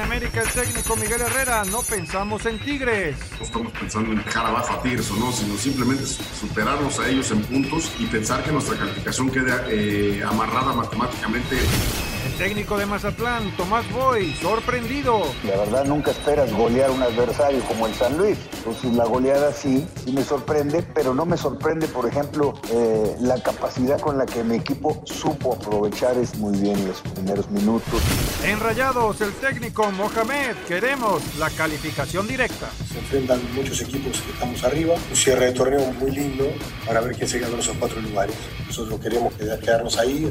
América el técnico Miguel Herrera, no pensamos en Tigres. No estamos pensando en dejar abajo a Tigres o no, sino simplemente superarnos a ellos en puntos y pensar que nuestra calificación quede eh, amarrada matemáticamente. Técnico de Mazatlán, Tomás Boy, sorprendido. La verdad nunca esperas golear a un adversario como el San Luis. Entonces la goleada sí, sí me sorprende, pero no me sorprende, por ejemplo, eh, la capacidad con la que mi equipo supo aprovechar es muy bien los primeros minutos. En Rayados, el técnico Mohamed, queremos la calificación directa. Se enfrentan muchos equipos que estamos arriba, un cierre de torneo muy lindo para ver quién se gana esos cuatro lugares. Nosotros queremos quedarnos ahí.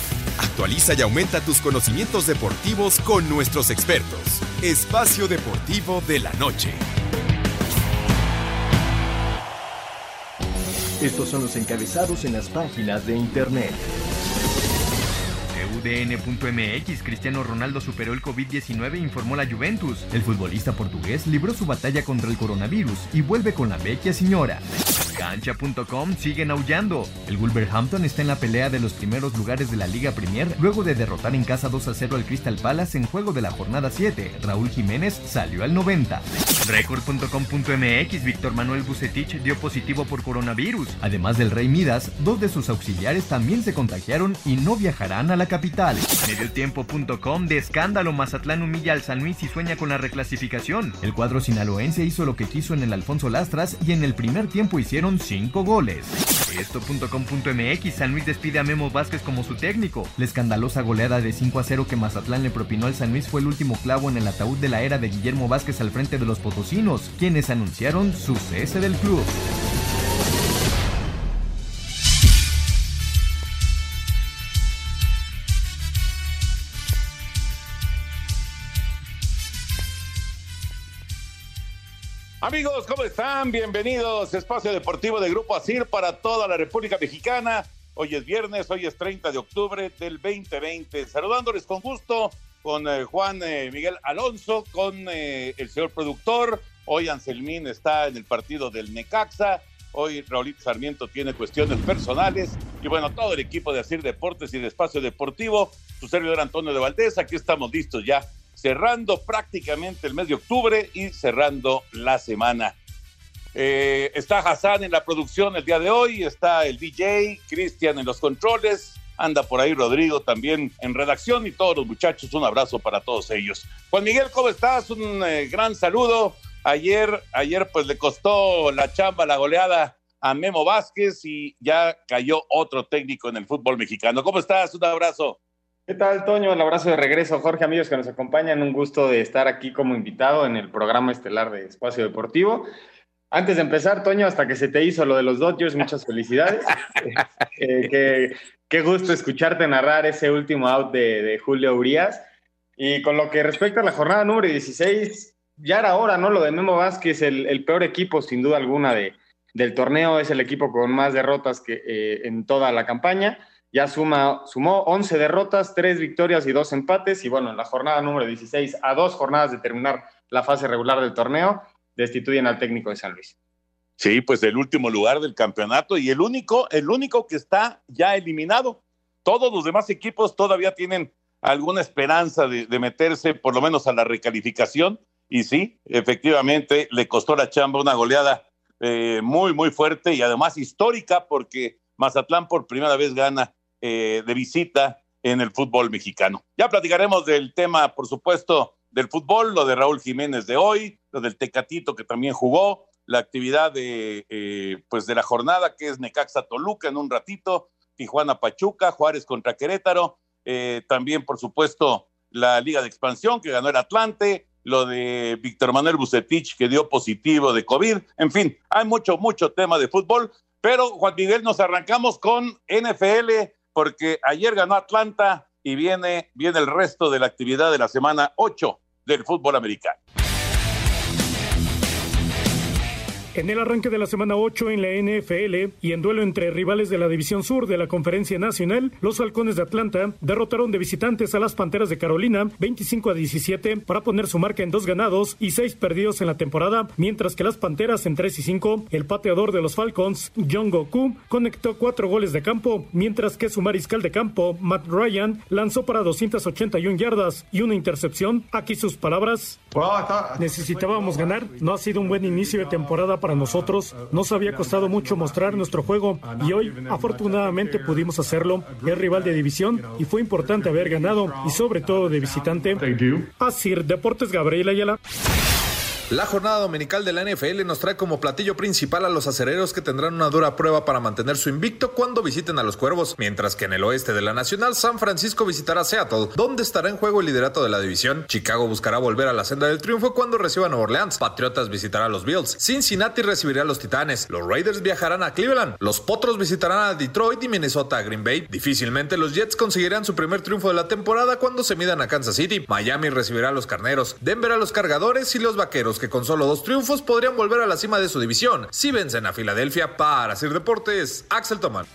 Actualiza y aumenta tus conocimientos deportivos con nuestros expertos. Espacio Deportivo de la Noche. Estos son los encabezados en las páginas de internet. UDN.mx, Cristiano Ronaldo superó el COVID-19, informó la Juventus. El futbolista portugués libró su batalla contra el coronavirus y vuelve con la vecchia señora. Cancha.com siguen aullando. El Wolverhampton está en la pelea de los primeros lugares de la Liga Premier luego de derrotar en casa 2 a 0 al Crystal Palace en juego de la jornada 7. Raúl Jiménez salió al 90. Record.com.mx Víctor Manuel Bucetich dio positivo por coronavirus. Además del Rey Midas, dos de sus auxiliares también se contagiaron y no viajarán a la capital. Mediotiempo.com de escándalo Mazatlán humilla al San Luis y sueña con la reclasificación. El cuadro sinaloense hizo lo que quiso en el Alfonso Lastras y en el primer tiempo hicieron 5 goles. Esto.com.mx San Luis despide a Memo Vázquez como su técnico. La escandalosa goleada de 5 a 0 que Mazatlán le propinó al San Luis fue el último clavo en el ataúd de la era de Guillermo Vázquez al frente de los potosinos, quienes anunciaron su cese del club. Amigos, ¿cómo están? Bienvenidos a Espacio Deportivo de Grupo ASIR para toda la República Mexicana. Hoy es viernes, hoy es 30 de octubre del 2020. Saludándoles con gusto con eh, Juan eh, Miguel Alonso, con eh, el señor productor. Hoy Anselmín está en el partido del Necaxa. Hoy Raulito Sarmiento tiene cuestiones personales. Y bueno, todo el equipo de ASIR Deportes y de Espacio Deportivo, su servidor Antonio de Valdés, aquí estamos listos ya cerrando prácticamente el mes de octubre y cerrando la semana. Eh, está Hassan en la producción el día de hoy, está el DJ, Cristian en los controles, anda por ahí Rodrigo también en redacción y todos los muchachos, un abrazo para todos ellos. Juan Miguel, ¿cómo estás? Un eh, gran saludo. Ayer, ayer pues le costó la chamba, la goleada a Memo Vázquez y ya cayó otro técnico en el fútbol mexicano. ¿Cómo estás? Un abrazo. ¿Qué tal, Toño? El abrazo de regreso, Jorge, amigos que nos acompañan. Un gusto de estar aquí como invitado en el programa estelar de Espacio Deportivo. Antes de empezar, Toño, hasta que se te hizo lo de los Dodgers, muchas felicidades. Eh, qué, gusto escucharte narrar ese último out de, Julio Urias. Y con lo que respecta a la jornada número 16, ya era hora, ¿no? Lo de Memo Vázquez, el, el peor equipo, sin duda alguna, de, del torneo, es el equipo con más derrotas que eh, en toda la campaña ya suma, sumó 11 derrotas, 3 victorias y 2 empates. Y bueno, en la jornada número 16, a dos jornadas de terminar la fase regular del torneo, destituyen al técnico de San Luis. Sí, pues el último lugar del campeonato y el único, el único que está ya eliminado. Todos los demás equipos todavía tienen alguna esperanza de, meterse por lo menos a la recalificación. Y sí, efectivamente, le costó la chamba una goleada eh, muy, muy fuerte y además histórica porque Mazatlán por primera vez gana eh, de visita en el fútbol mexicano. Ya platicaremos del tema, por supuesto, del fútbol, lo de Raúl Jiménez de hoy, lo del Tecatito que también jugó, la actividad de, eh, pues de la jornada que es Necaxa Toluca en un ratito, Tijuana Pachuca, Juárez contra Querétaro, eh, también por supuesto la Liga de Expansión que ganó el Atlante, lo de Víctor Manuel Bucetich que dio positivo de COVID, en fin, hay mucho, mucho tema de fútbol, pero Juan Miguel nos arrancamos con NFL porque ayer ganó Atlanta y viene, viene el resto de la actividad de la semana 8 del fútbol americano. En el arranque de la semana 8 en la NFL y en duelo entre rivales de la División Sur de la Conferencia Nacional, los Halcones de Atlanta derrotaron de visitantes a las Panteras de Carolina 25 a 17 para poner su marca en dos ganados y seis perdidos en la temporada, mientras que las Panteras en 3 y 5, el pateador de los Falcons, John Goku, conectó cuatro goles de campo, mientras que su mariscal de campo, Matt Ryan, lanzó para 281 yardas y una intercepción. Aquí sus palabras. Necesitábamos ganar. No ha sido un buen inicio de temporada para nosotros. Nos había costado mucho mostrar nuestro juego y hoy afortunadamente pudimos hacerlo. Es rival de división y fue importante haber ganado y sobre todo de visitante. Así, Deportes Gabriel Ayala. La jornada dominical de la NFL nos trae como platillo principal a los acereros que tendrán una dura prueba para mantener su invicto cuando visiten a los Cuervos, mientras que en el oeste de la Nacional, San Francisco visitará Seattle, donde estará en juego el liderato de la división. Chicago buscará volver a la senda del triunfo cuando reciba a Nueva Orleans. Patriotas visitará a los Bills. Cincinnati recibirá a los Titanes. Los Raiders viajarán a Cleveland. Los Potros visitarán a Detroit y Minnesota a Green Bay. Difícilmente los Jets conseguirán su primer triunfo de la temporada cuando se midan a Kansas City. Miami recibirá a los Carneros. Denver a los Cargadores y los Vaqueros que con solo dos triunfos podrían volver a la cima de su división si vencen a Filadelfia para hacer deportes. Axel Tomán.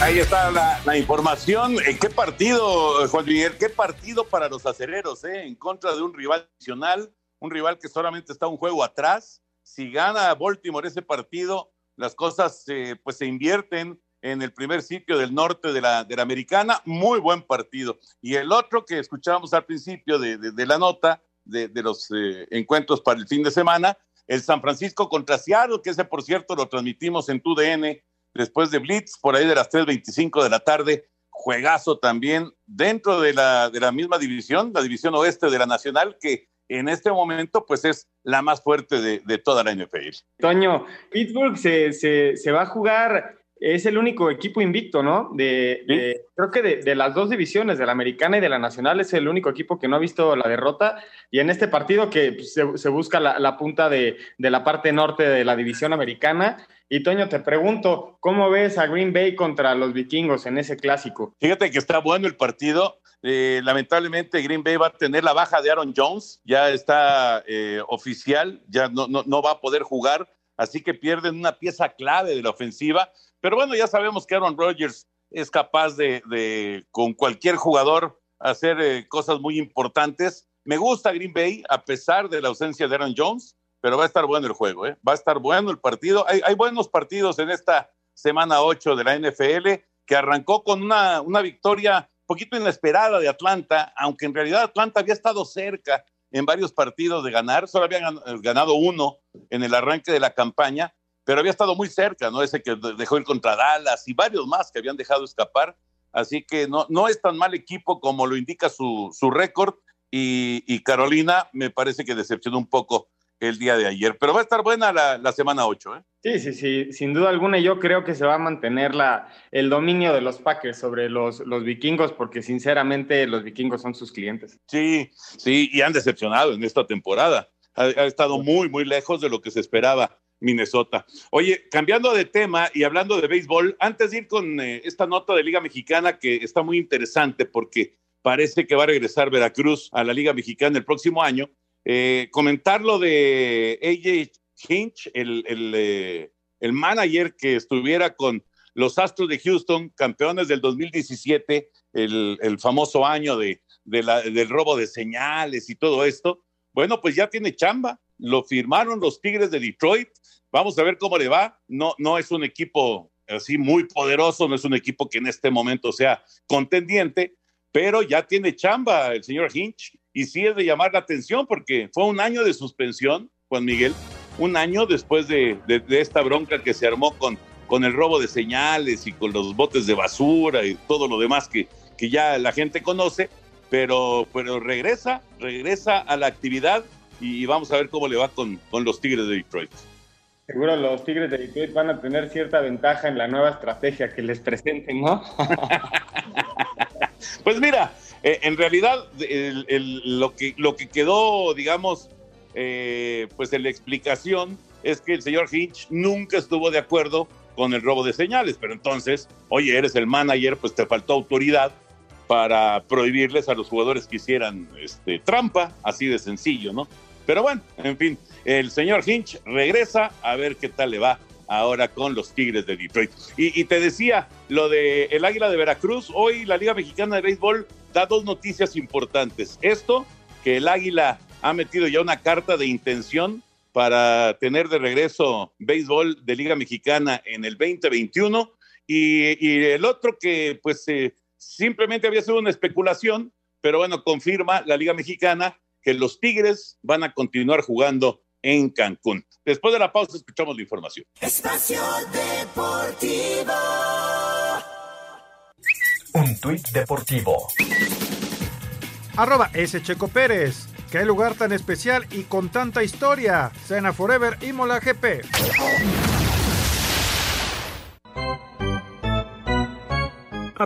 Ahí está la, información. ¿En qué partido, Juan Miguel? ¿Qué partido para los acereros, eh? En contra de un rival adicional, un rival que solamente está un juego atrás. Si gana Baltimore ese partido, las cosas eh, pues se invierten en el primer sitio del norte de la, de la americana. Muy buen partido. Y el otro que escuchábamos al principio de, de, la nota de, de los eh, encuentros para el fin de semana, el San Francisco contra Seattle, que ese por cierto lo transmitimos en TUDN después de Blitz, por ahí de las 3.25 de la tarde. Juegazo también dentro de la, de la misma división, la división oeste de la Nacional, que en este momento pues es la más fuerte de, de toda la NFL. Toño, Pittsburgh se, se, se va a jugar es el único equipo invicto, ¿no? De, creo que de, las dos divisiones, de la americana y de la nacional, es el único equipo que no ha visto la derrota. Y en este partido que pues, se, busca la, punta de, la parte norte de la división americana. Y Toño, te pregunto, ¿cómo ves a Green Bay contra los vikingos en ese clásico? Fíjate que está bueno el partido. Eh, lamentablemente Green Bay va a tener la baja de Aaron Jones, ya está eh, oficial, ya no, no, no va a poder jugar, así que pierden una pieza clave de la ofensiva pero bueno, ya sabemos que Aaron Rodgers es capaz de, con cualquier jugador, hacer eh, cosas muy importantes. Me gusta Green Bay, a pesar de la ausencia de Aaron Jones, pero va a estar bueno el juego, ¿eh? va a estar bueno el partido. Hay, buenos partidos en esta semana 8 de la NFL, que arrancó con una, una victoria poquito inesperada de Atlanta, aunque en realidad Atlanta había estado cerca en varios partidos de ganar, solo habían ganado uno en el arranque de la campaña, pero había estado muy cerca, ¿no? Ese que dejó ir contra Dallas y varios más que habían dejado escapar. Así que no, no es tan mal equipo como lo indica su, su récord. Y, Carolina me parece que decepcionó un poco el día de ayer. Pero va a estar buena la, la semana 8, ¿eh? Sí, sí, sí, sin duda alguna yo creo que se va a mantener la, el dominio de los Packers sobre los, los vikingos porque sinceramente los vikingos son sus clientes. Sí, sí, y han decepcionado en esta temporada. Ha, ha estado muy, muy lejos de lo que se esperaba. Minnesota. Oye, cambiando de tema y hablando de béisbol, antes de ir con eh, esta nota de Liga Mexicana que está muy interesante porque parece que va a regresar Veracruz a la Liga Mexicana el próximo año, eh, comentar lo de AJ Hinch, el, el, eh, el, manager que estuviera con los Astros de Houston, campeones del 2017, el, el famoso año de, del robo de señales y todo esto. Bueno, pues ya tiene chamba, lo firmaron los Tigres de Detroit. Vamos a ver cómo le va. No, no es un equipo así muy poderoso, no es un equipo que en este momento sea contendiente, pero ya tiene chamba el señor Hinch y sí es de llamar la atención porque fue un año de suspensión, Juan Miguel, un año después de, esta bronca que se armó con, el robo de señales y con los botes de basura y todo lo demás que, que ya la gente conoce, pero, pero regresa, regresa a la actividad y vamos a ver cómo le va con, con los Tigres de Detroit. Seguro los Tigres de Detroit van a tener cierta ventaja en la nueva estrategia que les presenten, ¿no? pues mira, eh, en realidad lo, que, lo que quedó, digamos, eh, pues en la explicación es que el señor Hinch nunca estuvo de acuerdo con el robo de señales, pero entonces, oye, eres el manager, pues te faltó autoridad para prohibirles a los jugadores que hicieran este, trampa, así de sencillo, ¿no? Pero bueno, en fin, el señor Hinch regresa a ver qué tal le va ahora con los Tigres de Detroit. Y, te decía, lo de el Águila de Veracruz, hoy la Liga Mexicana de Béisbol da dos noticias importantes. Esto, que el Águila ha metido ya una carta de intención para tener de regreso béisbol de Liga Mexicana en el 2021 y, el otro que pues eh, simplemente había sido una especulación, pero bueno, confirma la Liga Mexicana que los Tigres van a continuar jugando en Cancún. Después de la pausa escuchamos la información. Espacio Deportivo. Un tuit deportivo. Arroba S. Checo Pérez. Qué lugar tan especial y con tanta historia. Cena Forever y Mola GP.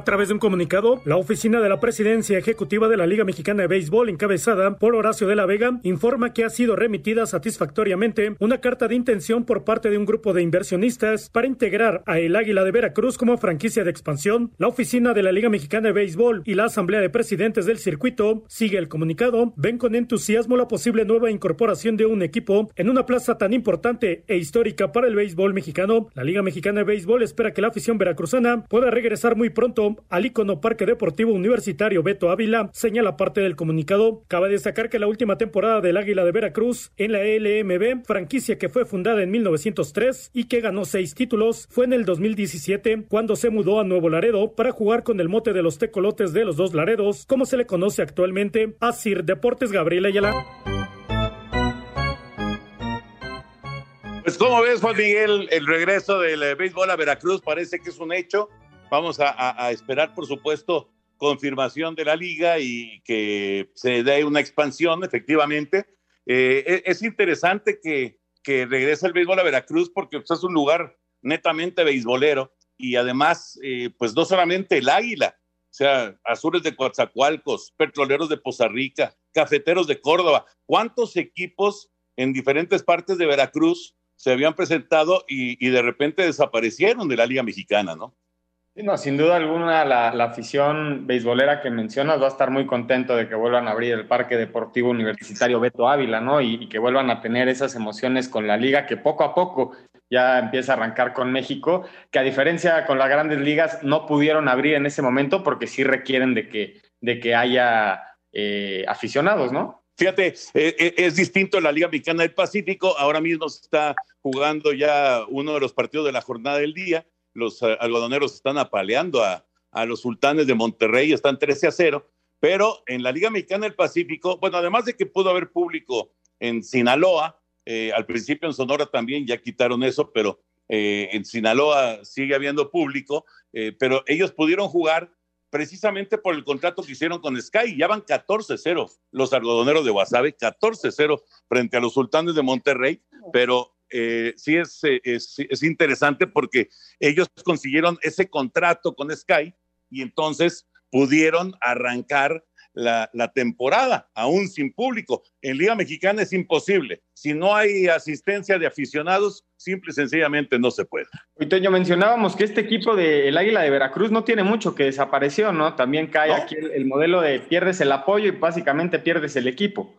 A través de un comunicado, la oficina de la presidencia ejecutiva de la Liga Mexicana de Béisbol, encabezada por Horacio de la Vega, informa que ha sido remitida satisfactoriamente una carta de intención por parte de un grupo de inversionistas para integrar a el Águila de Veracruz como franquicia de expansión. La oficina de la Liga Mexicana de Béisbol y la Asamblea de Presidentes del Circuito, sigue el comunicado, ven con entusiasmo la posible nueva incorporación de un equipo en una plaza tan importante e histórica para el béisbol mexicano. La Liga Mexicana de Béisbol espera que la afición veracruzana pueda regresar muy pronto al icono Parque Deportivo Universitario Beto Ávila, señala parte del comunicado. Cabe destacar que la última temporada del Águila de Veracruz en la LMB, franquicia que fue fundada en 1903 y que ganó seis títulos, fue en el 2017 cuando se mudó a Nuevo Laredo para jugar con el mote de los tecolotes de los dos Laredos, como se le conoce actualmente, a Sir Deportes Gabriel Ayala. Pues como ves, Juan Miguel, el regreso del eh, béisbol a Veracruz parece que es un hecho. Vamos a, esperar, por supuesto, confirmación de la liga y que se dé una expansión, efectivamente. Eh, e, es, interesante que, que regrese el béisbol a Veracruz porque pues, es un lugar netamente beisbolero y además, eh, pues no solamente el Águila, o sea, Azules de Coatzacoalcos, Petroleros de Poza Rica, Cafeteros de Córdoba, ¿cuántos equipos en diferentes partes de Veracruz se habían presentado y, y de repente desaparecieron de la Liga Mexicana, ¿no? No, sin duda alguna la, afición beisbolera que mencionas va a estar muy contento de que vuelvan a abrir el Parque Deportivo Universitario Beto Ávila, ¿no? Y, que vuelvan a tener esas emociones con la liga que poco a poco ya empieza a arrancar con México, que a diferencia con las grandes ligas no pudieron abrir en ese momento porque sí requieren de que, de que haya eh, aficionados, ¿no? Fíjate, eh, eh, es distinto la Liga Mexicana del Pacífico, ahora mismo se está jugando ya uno de los partidos de la jornada del día los eh, algodoneros están apaleando a, los sultanes de Monterrey, están 13 a 0, pero en la Liga Mexicana del Pacífico, bueno, además de que pudo haber público en Sinaloa, eh, al principio en Sonora también ya quitaron eso, pero eh, en Sinaloa sigue habiendo público, pero ellos pudieron jugar precisamente por el contrato que hicieron con Sky, ya van 14-0 los algodoneros de Guasave, 14-0 frente a los sultanes de Monterrey, pero eh, sí eh, es, es, interesante porque ellos consiguieron ese contrato con Sky y entonces pudieron arrancar la, temporada, aún sin público. En Liga Mexicana es imposible. Si no hay asistencia de aficionados, simple y sencillamente no se puede. Toño, mencionábamos que este equipo del Águila de Veracruz no tiene mucho que desapareció, ¿no? También cae aquí el, modelo de pierdes el apoyo y básicamente pierdes el equipo.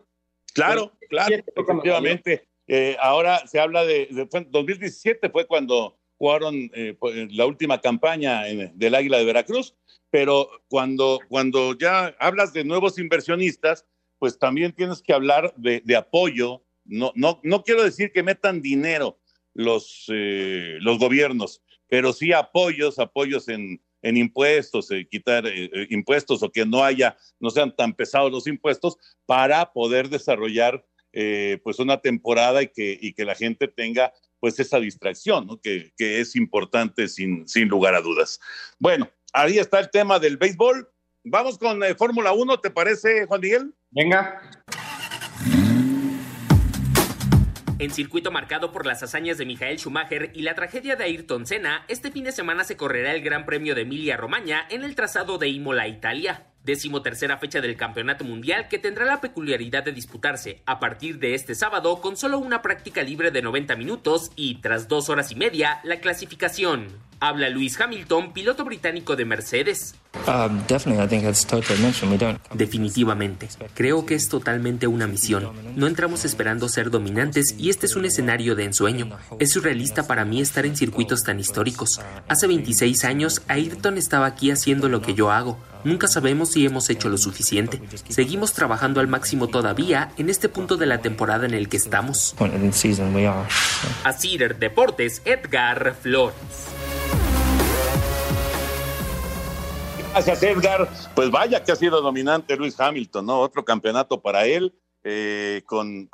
Claro, claro, efectivamente. Eh, ahora se habla de, 2017 fue cuando jugaron eh, la última campaña del Águila de Veracruz, pero cuando, cuando ya hablas de nuevos inversionistas, pues también tienes que hablar de, apoyo. No, no, no quiero decir que metan dinero los, eh, los gobiernos, pero sí apoyos, apoyos en, en impuestos, quitar impuestos o que no haya, no sean tan pesados los impuestos para poder desarrollar eh, pues una temporada y que, y que la gente tenga pues esa distracción, ¿no? que, que, es importante sin, sin lugar a dudas. Bueno, ahí está el tema del béisbol. Vamos con eh, Fórmula 1, ¿te parece, Juan Miguel? Venga. En circuito marcado por las hazañas de Michael Schumacher y la tragedia de Ayrton Senna, este fin de semana se correrá el Gran Premio de Emilia Romagna en el trazado de Imola, Italia tercera fecha del Campeonato Mundial que tendrá la peculiaridad de disputarse a partir de este sábado con solo una práctica libre de 90 minutos y tras dos horas y media la clasificación. Habla Luis Hamilton, piloto británico de Mercedes. Um, Definitivamente, creo que es totalmente una misión. No entramos esperando ser dominantes y este es un escenario de ensueño. Es surrealista para mí estar en circuitos tan históricos. Hace 26 años, Ayrton estaba aquí haciendo lo que yo hago. Nunca sabemos si hemos hecho lo suficiente. Seguimos trabajando al máximo todavía en este punto de la temporada en el que estamos. A Cider Deportes, Edgar Flores. Gracias, Edgar. Pues vaya que ha sido dominante Luis Hamilton, ¿no? Otro campeonato para él, eh, con,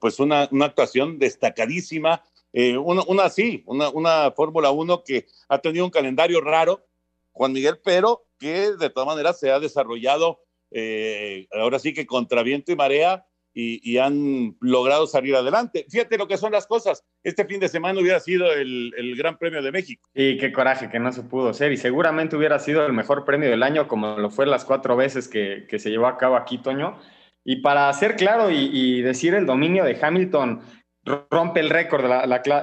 pues una, actuación destacadísima. Eh, una, sí, una, una Fórmula 1 que ha tenido un calendario raro, Juan Miguel, pero que de todas maneras se ha desarrollado eh, ahora sí que contra viento y marea y, han logrado salir adelante. Fíjate lo que son las cosas. Este fin de semana hubiera sido el, Gran Premio de México. Y qué coraje que no se pudo ser. Y seguramente hubiera sido el mejor premio del año, como lo fue las cuatro veces que, se llevó a cabo aquí, Toño. Y para ser claro y, decir el dominio de Hamilton, rompe el récord de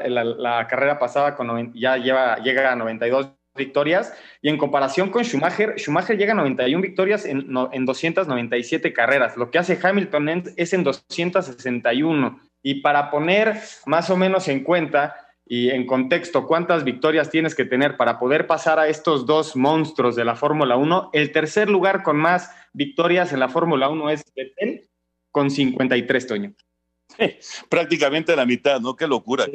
la, carrera pasada, con, ya lleva, llega a 92 victorias y en comparación con Schumacher, Schumacher llega a 91 victorias en, en 297 carreras. Lo que hace Hamilton es en 261. Y para poner más o menos en cuenta y en contexto cuántas victorias tienes que tener para poder pasar a estos dos monstruos de la Fórmula 1, el tercer lugar con más victorias en la Fórmula 1 es Vettel con 53, Toño. prácticamente la mitad, ¿no? Qué locura,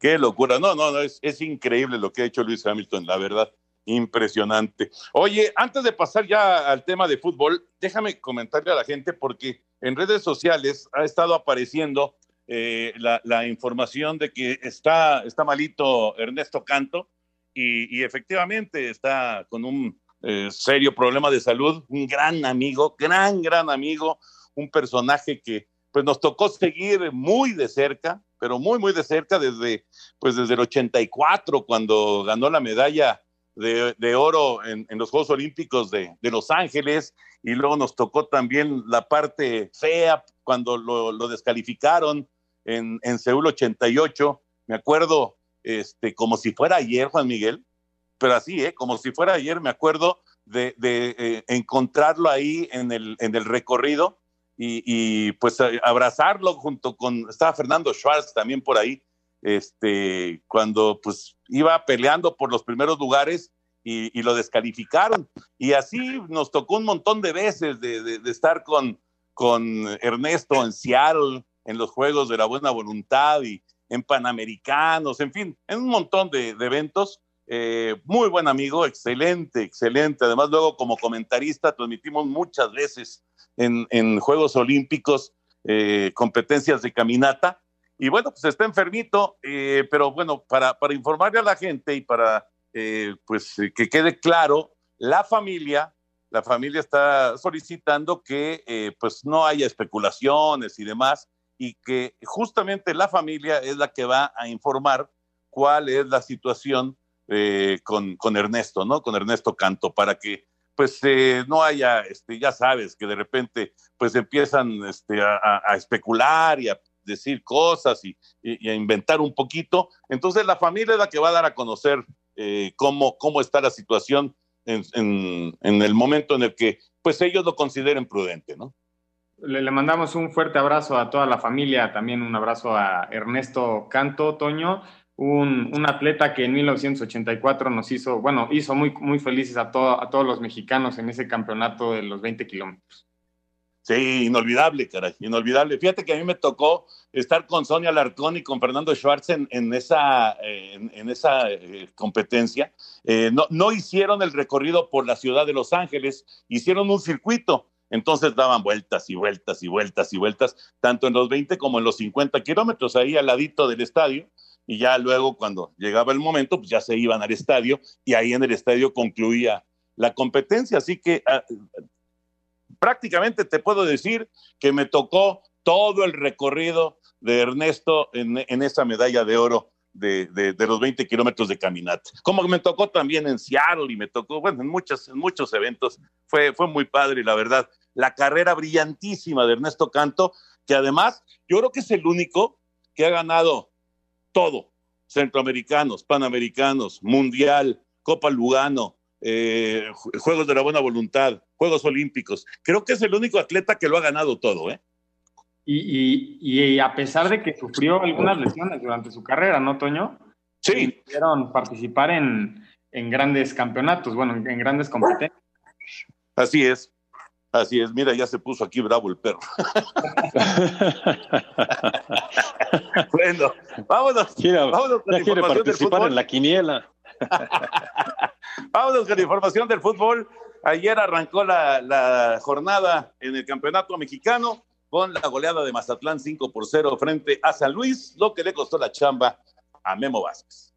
qué locura. No, no, no, es, es increíble lo que ha hecho Luis Hamilton, la verdad impresionante. Oye, antes de pasar ya al tema de fútbol, déjame comentarle a la gente porque en redes sociales ha estado apareciendo eh, la, información de que está, está malito Ernesto Canto y, efectivamente está con un eh, serio problema de salud, un gran amigo, gran, gran amigo, un personaje que pues nos tocó seguir muy de cerca, pero muy, muy de cerca desde, pues desde el 84, cuando ganó la medalla de, oro en, los Juegos Olímpicos de, Los Ángeles, y luego nos tocó también la parte fea cuando lo, descalificaron en, en Seúl 88. Me acuerdo este, como si fuera ayer, Juan Miguel, pero así, ¿eh? como si fuera ayer, me acuerdo de, eh, encontrarlo ahí en el, en el recorrido y, pues abrazarlo junto con, estaba Fernando Schwartz también por ahí, este, cuando pues iba peleando por los primeros lugares y, lo descalificaron. Y así nos tocó un montón de veces de, estar con, con Ernesto en Seattle, en los Juegos de la Buena Voluntad y en Panamericanos, en fin, en un montón de, eventos. Eh, muy buen amigo, excelente, excelente. Además, luego como comentarista transmitimos muchas veces en, Juegos Olímpicos eh, competencias de caminata. Y bueno, pues está enfermito, eh, pero bueno, para, para, informarle a la gente y para eh, pues que quede claro, la familia, la familia está solicitando que pues no haya especulaciones y demás, y que justamente la familia es la que va a informar cuál es la situación con, con Ernesto, ¿no? Con Ernesto Canto, para que pues eh, no haya, este, ya sabes, que de repente pues empiezan este, a, especular y a decir cosas y, a inventar un poquito. Entonces la familia es la que va a dar a conocer eh, cómo, cómo está la situación en, el momento en el que pues ellos lo consideren prudente, ¿no? Le, le, mandamos un fuerte abrazo a toda la familia, también un abrazo a Ernesto Canto, Toño, un, atleta que en 1984 nos hizo, bueno, hizo muy, muy felices a, a todos los mexicanos en ese campeonato de los 20 kilómetros. Sí, inolvidable, caray, inolvidable. Fíjate que a mí me tocó estar con Sonia Larcón y con Fernando Schwartz en, esa, en, esa eh, competencia. Eh, no, no hicieron el recorrido por la ciudad de Los Ángeles, hicieron un circuito. Entonces daban vueltas y vueltas y vueltas y vueltas, tanto en los 20 como en los 50 kilómetros, ahí al ladito del estadio y ya luego cuando llegaba el momento, pues ya se iban al estadio y ahí en el estadio concluía la competencia. Así que ah, prácticamente te puedo decir que me tocó todo el recorrido de Ernesto en, esa medalla de oro de, los 20 kilómetros de caminata. Como me tocó también en Seattle y me tocó, bueno, en, muchos, en muchos eventos. Fue, fue muy padre, la verdad. La carrera brillantísima de Ernesto Canto, que además yo creo que es el único que ha ganado todo, centroamericanos, panamericanos, mundial, Copa Lugano, eh, Juegos de la Buena Voluntad, Juegos Olímpicos. Creo que es el único atleta que lo ha ganado todo, ¿eh? Y, y, a pesar de que sufrió algunas lesiones durante su carrera, ¿no, Toño? Sí. Pudieron participar en, en grandes campeonatos, bueno, en grandes competencias. Así es. Así es, mira, ya se puso aquí bravo el perro. bueno, vámonos. vámonos con quiere participar en la quiniela. vámonos con la información del fútbol. Ayer arrancó la, la, jornada en el campeonato mexicano con la goleada de Mazatlán 5 por 0 frente a San Luis, lo que le costó la chamba a Memo Vázquez.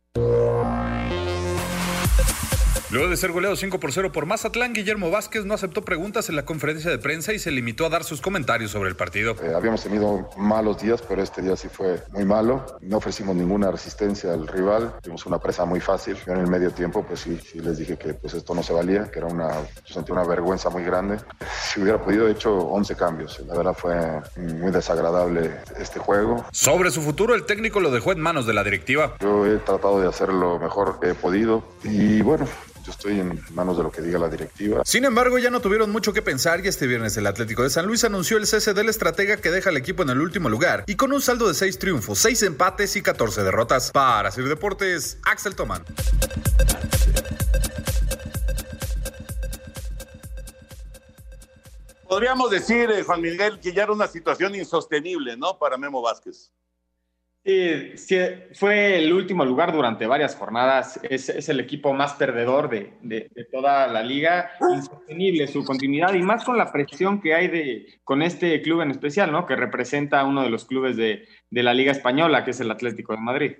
Luego de ser goleado 5 por 0 por Mazatlán, Guillermo Vázquez no aceptó preguntas en la conferencia de prensa y se limitó a dar sus comentarios sobre el partido. Eh, habíamos tenido malos días, pero este día sí fue muy malo. No ofrecimos ninguna resistencia al rival. Tuvimos una presa muy fácil. Yo en el medio tiempo, pues sí, sí les dije que pues esto no se valía, que era una, yo sentí una vergüenza muy grande. Si hubiera podido, he hecho 11 cambios. La verdad fue muy desagradable este juego. Sobre su futuro, el técnico lo dejó en manos de la directiva. Yo he tratado de hacer lo mejor que he podido y bueno, estoy en manos de lo que diga la directiva. Sin embargo, ya no tuvieron mucho que pensar y este viernes el Atlético de San Luis anunció el cese del estratega que deja al equipo en el último lugar y con un saldo de 6 triunfos, 6 empates y 14 derrotas. Para Sir Deportes, Axel Tomán. Podríamos decir, eh, Juan Miguel, que ya era una situación insostenible, ¿no? Para Memo Vázquez. Sí, sí, fue el último lugar durante varias jornadas. Es, es el equipo más perdedor de, de, toda la liga. Insostenible su continuidad y más con la presión que hay de, con este club en especial, ¿no? Que representa uno de los clubes de, de la Liga Española, que es el Atlético de Madrid.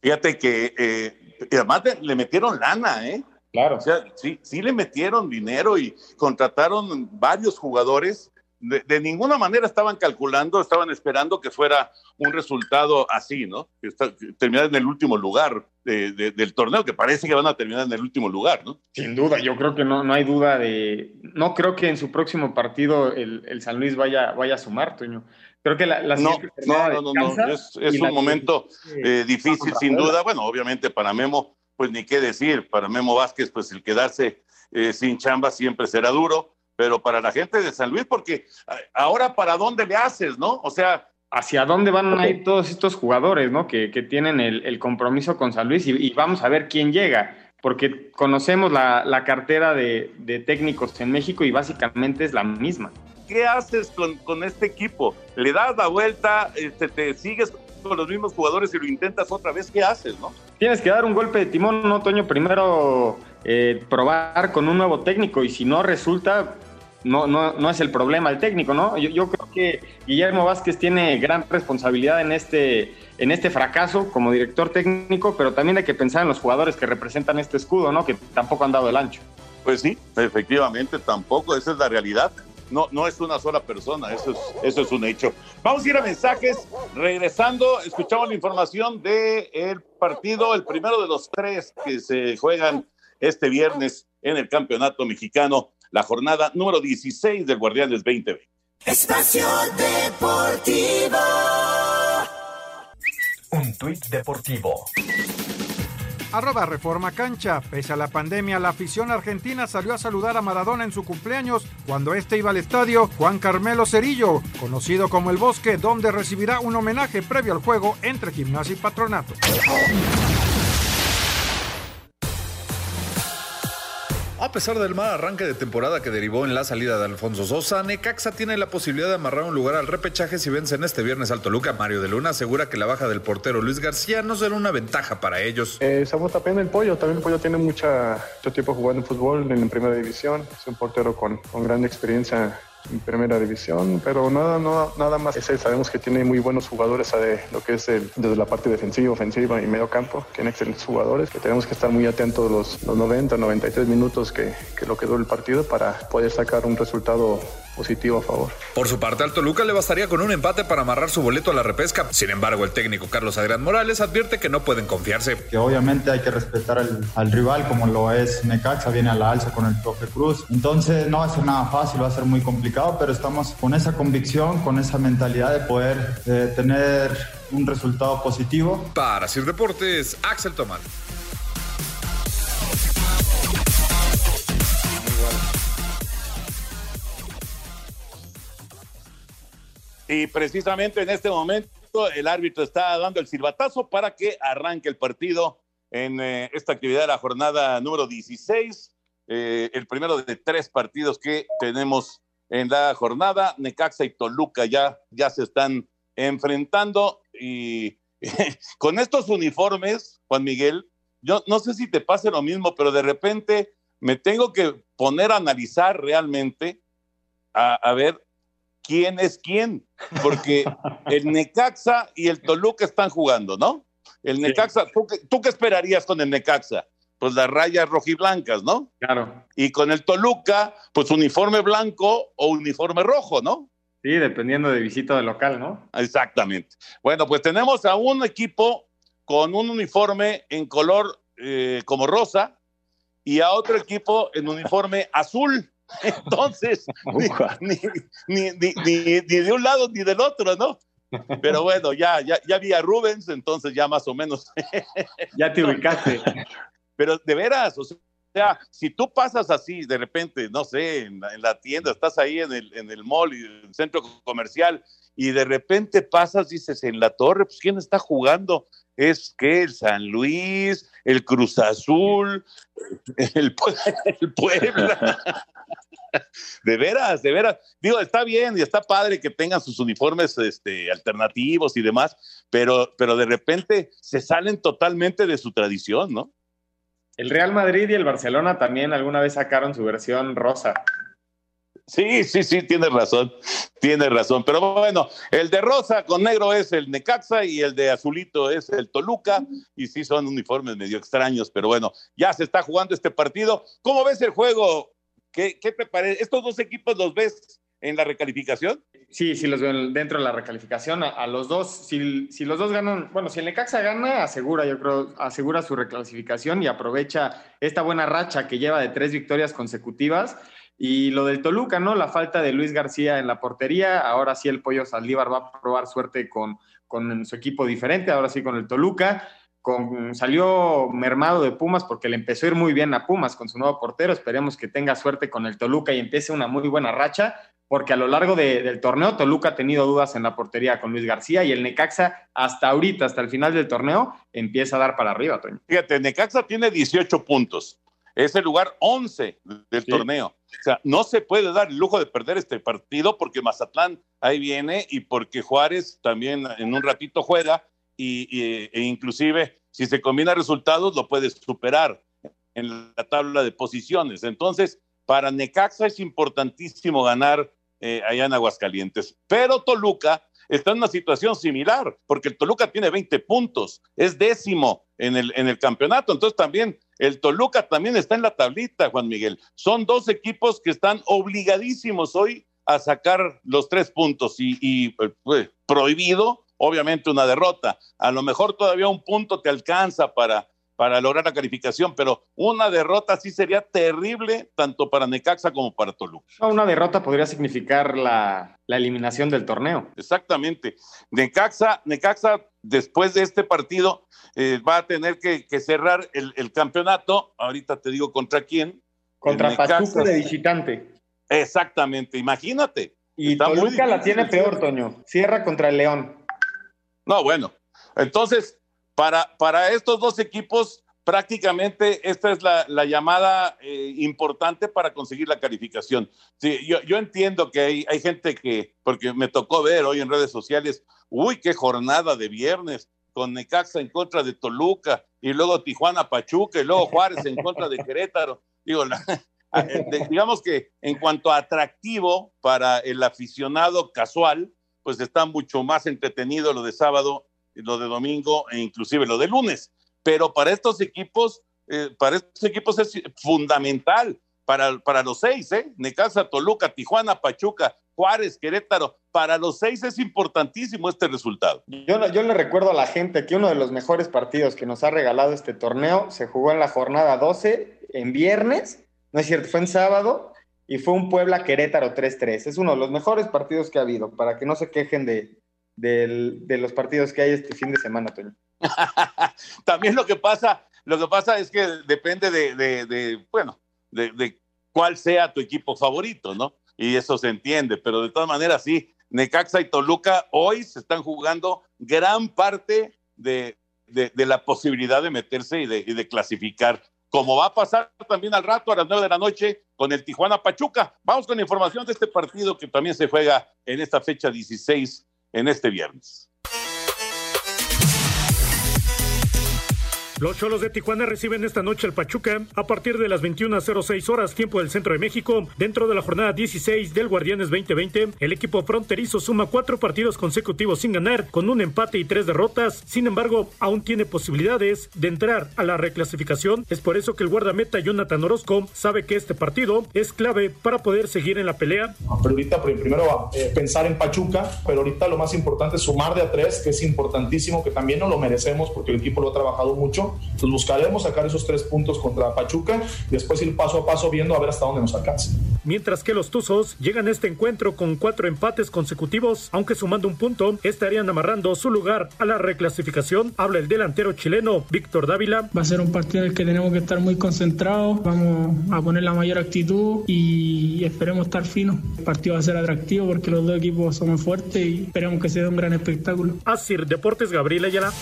Fíjate que eh, además le metieron lana, ¿eh? Claro. O sea, sí, sí le metieron dinero y contrataron varios jugadores de, ninguna manera estaban calculando, estaban esperando que fuera un resultado así, ¿no? Que terminar en el último lugar del torneo, que parece que van a terminar en el último lugar, ¿no? Sin duda, yo creo que no, no hay duda de. No creo que en su próximo partido el, San Luis vaya, vaya a sumar, Toño. Creo que la, no, no, no, no, es, un momento eh, difícil, sin duda. Bueno, obviamente para Memo, pues ni qué decir, para Memo Vázquez, pues el quedarse eh, sin chamba siempre será duro pero para la gente de San Luis, porque ahora para dónde le haces, ¿no? O sea... ¿Hacia dónde van a ir todos estos jugadores, ¿no? Que, que tienen el, el, compromiso con San Luis y, vamos a ver quién llega, porque conocemos la, la cartera de, de, técnicos en México y básicamente es la misma. ¿Qué haces con, con este equipo? ¿Le das la vuelta? Este, ¿Te sigues con los mismos jugadores y lo intentas otra vez? ¿Qué haces, no? Tienes que dar un golpe de timón, ¿no, Toño? Primero eh, probar con un nuevo técnico y si no resulta, no, no, no es el problema el técnico, ¿no? Yo, creo que Guillermo Vázquez tiene gran responsabilidad en este, en este fracaso como director técnico, pero también hay que pensar en los jugadores que representan este escudo, ¿no? Que tampoco han dado el ancho. Pues sí, efectivamente, tampoco, esa es la realidad. No, no es una sola persona, eso es, eso es un hecho. Vamos a ir a mensajes. Regresando, escuchamos la información del el partido, el primero de los tres que se juegan este viernes en el Campeonato Mexicano la jornada número 16 del Guardianes 2020. Espacio Deportivo. Un tuit deportivo. Arroba Reforma Cancha. Pese a la pandemia, la afición argentina salió a saludar a Maradona en su cumpleaños cuando este iba al estadio Juan Carmelo Cerillo, conocido como El Bosque, donde recibirá un homenaje previo al juego entre Gimnasia y Patronato. A pesar del mal arranque de temporada que derivó en la salida de Alfonso Sosa, Necaxa tiene la posibilidad de amarrar un lugar al repechaje si vence en este viernes al Toluca. Mario de Luna asegura que la baja del portero Luis García no será una ventaja para ellos. Eh, Samuel pena el Pollo, también el Pollo tiene mucha, mucho tiempo jugando en fútbol en primera división, es un portero con, con gran experiencia en primera división, pero nada, nada, nada más. Ese, sabemos que tiene muy buenos jugadores de lo que es el, desde la parte defensiva, ofensiva y medio campo. Tiene excelentes jugadores que tenemos que estar muy atentos los, los 90, 93 minutos que, que lo quedó el partido para poder sacar un resultado positivo a favor. Por su parte, al Toluca le bastaría con un empate para amarrar su boleto a la repesca. Sin embargo, el técnico Carlos Adrián Morales advierte que no pueden confiarse. Que obviamente hay que respetar al, al rival como lo es Necaxa, viene a la alza con el profe Cruz. Entonces no va a ser nada fácil, va a ser muy complicado pero estamos con esa convicción, con esa mentalidad de poder eh, tener un resultado positivo. Para Sir Deportes, Axel Tomán. Y precisamente en este momento el árbitro está dando el silbatazo para que arranque el partido en eh, esta actividad de la jornada número 16, eh, el primero de tres partidos que tenemos en la jornada. Necaxa y Toluca ya, ya se están enfrentando y con estos uniformes, Juan Miguel, yo no sé si te pase lo mismo, pero de repente me tengo que poner a analizar realmente a, a ver quién es quién, porque el Necaxa y el Toluca están jugando, ¿no? El Necaxa, ¿tú, qué, ¿tú qué esperarías con el Necaxa? Pues las rayas rojiblancas, ¿no? Claro. Y con el Toluca, pues uniforme blanco o uniforme rojo, ¿no? Sí, dependiendo de visita de local, ¿no? Exactamente. Bueno, pues tenemos a un equipo con un uniforme en color eh, como rosa y a otro equipo en uniforme azul. Entonces, ni, ni, ni, ni, de un lado ni del otro, ¿no? Pero bueno, ya, ya, ya vi a Rubens, entonces ya más o menos. ya te ubicaste. Pero de veras, o sea, si tú pasas así de repente, no sé, en la, en la tienda, estás ahí en el, en el mall y en el centro comercial, y de repente pasas, dices, en la torre, pues ¿quién está jugando? Es que el San Luis, el Cruz Azul, el, el Puebla. De veras, de veras. Digo, está bien y está padre que tengan sus uniformes este, alternativos y demás, pero, pero de repente se salen totalmente de su tradición, ¿no? El Real Madrid y el Barcelona también alguna vez sacaron su versión rosa. Sí, sí, sí, tienes razón, tienes razón. Pero bueno, el de rosa con negro es el Necaxa y el de azulito es el Toluca. Y sí, son uniformes medio extraños, pero bueno, ya se está jugando este partido. ¿Cómo ves el juego? ¿Qué, qué te parece? ¿Estos dos equipos los ves en la recalificación? Sí, sí los veo dentro de la recalificación. A, los dos, si, si, los dos ganan, bueno, si el Necaxa gana, asegura, yo creo, asegura su reclasificación y aprovecha esta buena racha que lleva de tres victorias consecutivas. Y lo del Toluca, ¿no? La falta de Luis García en la portería. Ahora sí el Pollo Saldívar va a probar suerte con, con su equipo diferente, ahora sí con el Toluca. Con, salió mermado de Pumas porque le empezó a ir muy bien a Pumas con su nuevo portero. Esperemos que tenga suerte con el Toluca y empiece una muy buena racha, porque a lo largo de, del torneo Toluca ha tenido dudas en la portería con Luis García y el Necaxa hasta ahorita, hasta el final del torneo, empieza a dar para arriba, Toño. Fíjate, Necaxa tiene 18 puntos. Es el lugar 11 del sí. torneo. O sea, no se puede dar el lujo de perder este partido porque Mazatlán ahí viene y porque Juárez también en un ratito juega y, y, e inclusive si se combina resultados lo puedes superar en la tabla de posiciones. Entonces, para Necaxa es importantísimo ganar eh, allá en Aguascalientes. Pero Toluca está en una situación similar, porque el Toluca tiene 20 puntos, es décimo en el, en el campeonato. Entonces también el Toluca también está en la tablita, Juan Miguel. Son dos equipos que están obligadísimos hoy a sacar los tres puntos y, y pues, prohibido, obviamente, una derrota. A lo mejor todavía un punto te alcanza para, para lograr la calificación, pero una derrota sí sería terrible tanto para Necaxa como para Toluca. Una derrota podría significar la, la eliminación del torneo. Exactamente. Necaxa, Necaxa después de este partido eh, va a tener que, que cerrar el, el, campeonato. Ahorita te digo contra quién. Contra Pachuca de visitante. Exactamente, imagínate. Y Está Toluca la tiene peor, Toño. Cierra contra el León. No, bueno. Entonces, para, para estos dos equipos, prácticamente esta es la, la llamada eh, importante para conseguir la calificación. Yo, yo entiendo que hay, hay, gente que, porque me tocó ver hoy en redes sociales, uy, qué jornada de viernes, con Necaxa en contra de Toluca, y luego Tijuana Pachuca, y luego Juárez en contra de Querétaro. Digo, de, digamos que en cuanto a atractivo para el aficionado casual, pues está mucho más entretenido lo de sábado, lo de domingo e inclusive lo de lunes pero para estos equipos, eh, para estos equipos es fundamental, para, para los seis, ¿eh? Necaxa, Toluca, Tijuana, Pachuca, Juárez, Querétaro, para los seis es importantísimo este resultado. Yo, yo le recuerdo a la gente que uno de los mejores partidos que nos ha regalado este torneo se jugó en la jornada 12, en viernes, no es cierto, fue en sábado, y fue un Puebla Querétaro 3-3. Es uno de los mejores partidos que ha habido, para que no se quejen de, de los partidos que hay este fin de semana, Toño. También lo que pasa, lo que pasa es que depende de, de bueno, de, cuál sea tu equipo favorito, ¿no? Y eso se entiende, pero de todas maneras sí, Necaxa y Toluca hoy se están jugando gran parte de, la posibilidad de meterse y de, clasificar, como va a pasar también al rato a las nueve de la noche con el Tijuana Pachuca. Vamos con la información de este partido que también se juega en esta fecha 16 en este viernes. Los Cholos de Tijuana reciben esta noche al Pachuca a partir de las 21.06 horas tiempo del centro de México. Dentro de la jornada 16 del Guardianes 2020, el equipo fronterizo suma cuatro partidos consecutivos sin ganar, con un empate y tres derrotas. Sin embargo, aún tiene posibilidades de entrar a la reclasificación. Es por eso que el guardameta Jonathan Orozco sabe que este partido es clave para poder seguir en la pelea. Pero ahorita primero eh, pensar en Pachuca, pero ahorita lo más importante es sumar de a tres, que es importantísimo, que también no lo merecemos porque el equipo lo ha trabajado mucho entonces buscaremos sacar esos tres puntos contra Pachuca y después ir paso a paso viendo a ver hasta dónde nos alcanza. Mientras que los Tuzos llegan a este encuentro con cuatro empates consecutivos, aunque sumando un punto, estarían amarrando su lugar a la reclasificación. Habla el delantero chileno Víctor Dávila. Va a ser un partido en el que tenemos que estar muy concentrados, vamos a poner la mayor actitud y esperemos estar finos. El partido va a ser atractivo porque los dos equipos son fuertes y esperemos que sea un gran espectáculo. Así, Deportes Gabriel Ayala.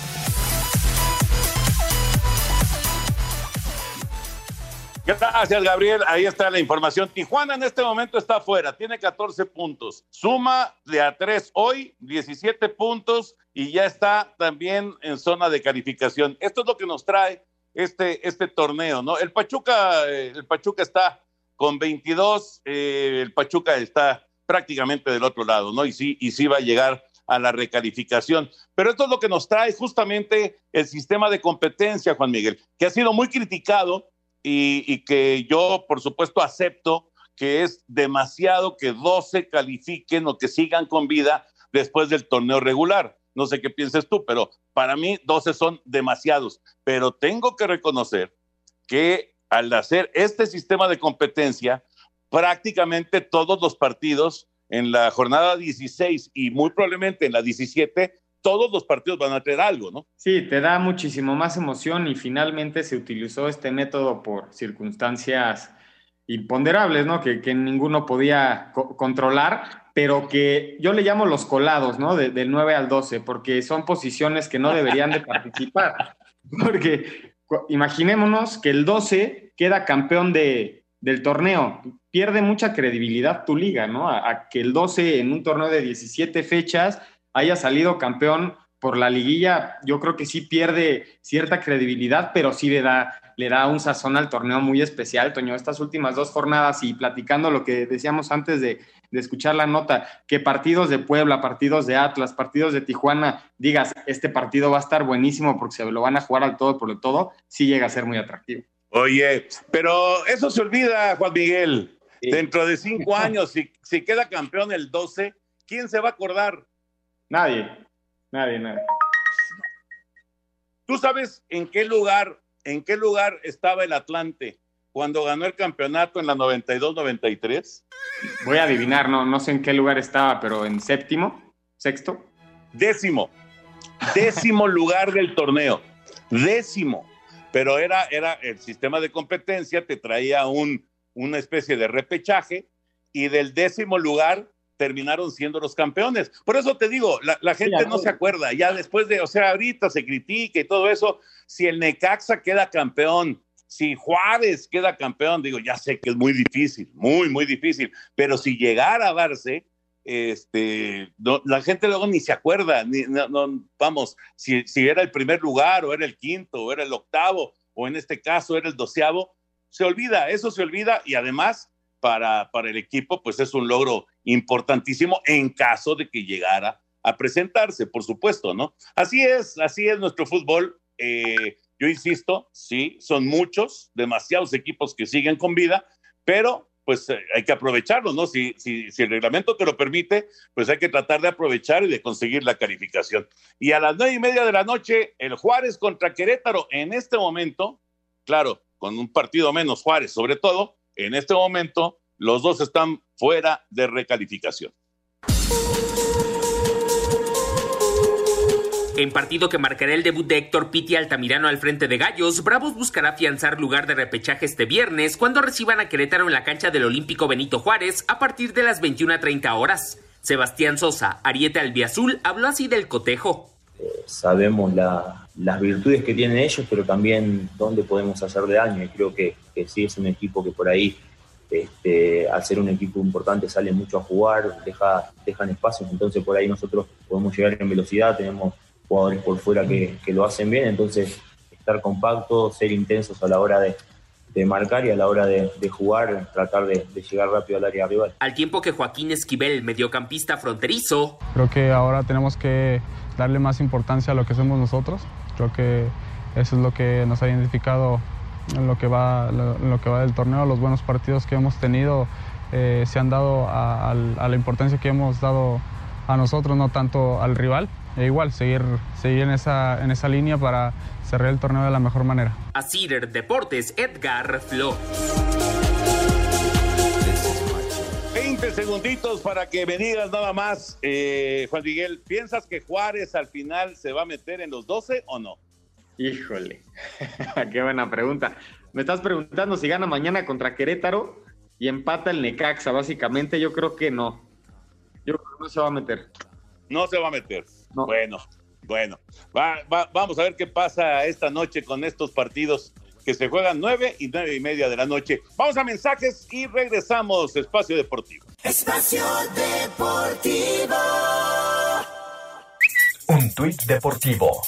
Gracias, Gabriel. Ahí está la información. Tijuana en este momento está afuera, tiene 14 puntos. Suma de a 3 hoy, 17 puntos y ya está también en zona de calificación. Esto es lo que nos trae este, este torneo, ¿no? El Pachuca, eh, el Pachuca está con 22, eh, el Pachuca está prácticamente del otro lado, ¿no? Y sí, y sí va a llegar a la recalificación. Pero esto es lo que nos trae justamente el sistema de competencia, Juan Miguel, que ha sido muy criticado y, que yo, por supuesto, acepto que es demasiado que 12 califiquen o que sigan con vida después del torneo regular. No sé qué pienses tú, pero para mí 12 son demasiados. Pero tengo que reconocer que al hacer este sistema de competencia, prácticamente todos los partidos en la jornada 16 y muy probablemente en la 17 todos los partidos van a tener algo, ¿no? Sí, te da muchísimo más emoción y finalmente se utilizó este método por circunstancias imponderables, ¿no? Que, ninguno podía controlar, pero que yo le llamo los colados, ¿no? del 9 al 12, porque son posiciones que no deberían de participar. Porque imaginémonos que el 12 queda campeón de, del torneo. Pierde mucha credibilidad tu liga, ¿no? a que el 12 en un torneo de 17 fechas haya salido campeón por la liguilla, yo creo que sí pierde cierta credibilidad, pero sí le da, le da un sazón al torneo muy especial, Toño. Estas últimas dos jornadas y platicando lo que decíamos antes de, escuchar la nota, que partidos de Puebla, partidos de Atlas, partidos de Tijuana, digas, este partido va a estar buenísimo porque se lo van a jugar al todo por el todo, sí llega a ser muy atractivo. Oye, pero eso se olvida, Juan Miguel. Dentro de cinco años, si, si queda campeón el 12, ¿quién se va a acordar? Nadie, nadie, nadie. ¿Tú sabes en qué lugar, en qué lugar estaba el Atlante cuando ganó el campeonato en la 92-93? Voy a adivinar, no, no sé en qué lugar estaba, pero en séptimo, sexto. Décimo, décimo lugar del torneo, décimo. Pero era, era el sistema de competencia, te traía un, una especie de repechaje y del décimo lugar terminaron siendo los campeones. Por eso te digo, la, gente no se acuerda, ya después de, o sea, ahorita se critica y todo eso, si el Necaxa queda campeón, si Juárez queda campeón, digo, ya sé que es muy difícil, muy, muy difícil, pero si llegara a darse, este, la gente luego ni se acuerda, ni, no, vamos, si, si era el primer lugar o era el quinto o era el octavo o en este caso era el doceavo, se olvida, eso se olvida y además para, para el equipo, pues es un logro importantísimo en caso de que llegara a presentarse, por supuesto, ¿no? Así es, así es nuestro fútbol. Eh, yo insisto, sí, son muchos, demasiados equipos que siguen con vida, pero pues eh, hay que aprovecharlo, ¿no? Si, si, si, el reglamento te lo permite, pues hay que tratar de aprovechar y de conseguir la calificación. Y a las nueve y media de la noche, el Juárez contra Querétaro, en este momento, claro, con un partido menos Juárez, sobre todo, en este momento Los dos están fuera de recalificación. En partido que marcará el debut de Héctor Pitti Altamirano al frente de Gallos, Bravos buscará afianzar lugar de repechaje este viernes cuando reciban a Querétaro en la cancha del Olímpico Benito Juárez a partir de las 21.30 horas. Sebastián Sosa, Ariete Albiazul, habló así del cotejo. Eh, sabemos las virtudes que tienen ellos, pero también dónde podemos hacerle daño. Y creo que, que sí es un equipo que por ahí este, al ser un equipo importante sale mucho a jugar, deja, dejan espacios, entonces por ahí nosotros podemos llegar en velocidad, tenemos jugadores por fuera que, lo hacen bien, entonces estar compactos, ser intensos a la hora de, marcar y a la hora de, jugar, tratar de, llegar rápido al área rival. Al tiempo que Joaquín Esquivel, mediocampista fronterizo. Creo que ahora tenemos que darle más importancia a lo que somos nosotros. Creo que eso es lo que nos ha identificado en lo que va, lo, que va del torneo. Los buenos partidos que hemos tenido eh, se han dado a, a la importancia que hemos dado a nosotros, no tanto al rival. E igual, seguir, seguir en, esa, en esa línea para cerrar el torneo de la mejor manera. A Cider Deportes, Edgar Flo. 20 segunditos para que me digas nada más, eh, Juan Miguel, ¿piensas que Juárez al final se va a meter en los 12 o no? Híjole, qué buena pregunta. Me estás preguntando si gana mañana contra Querétaro y empata el Necaxa, básicamente yo creo que no. Yo creo que no se va a meter. No se va a meter. Bueno, bueno. vamos a ver qué pasa esta noche con estos partidos que se juegan nueve y nueve y media de la noche. Vamos a mensajes y regresamos. Espacio Deportivo. Espacio Deportivo. Un tuit deportivo.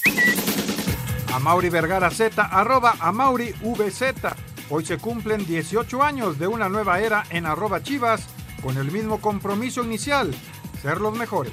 A Mauri Vergara Z, arroba a Mauri VZ. Hoy se cumplen 18 años de una nueva era en arroba Chivas, con el mismo compromiso inicial, ser los mejores.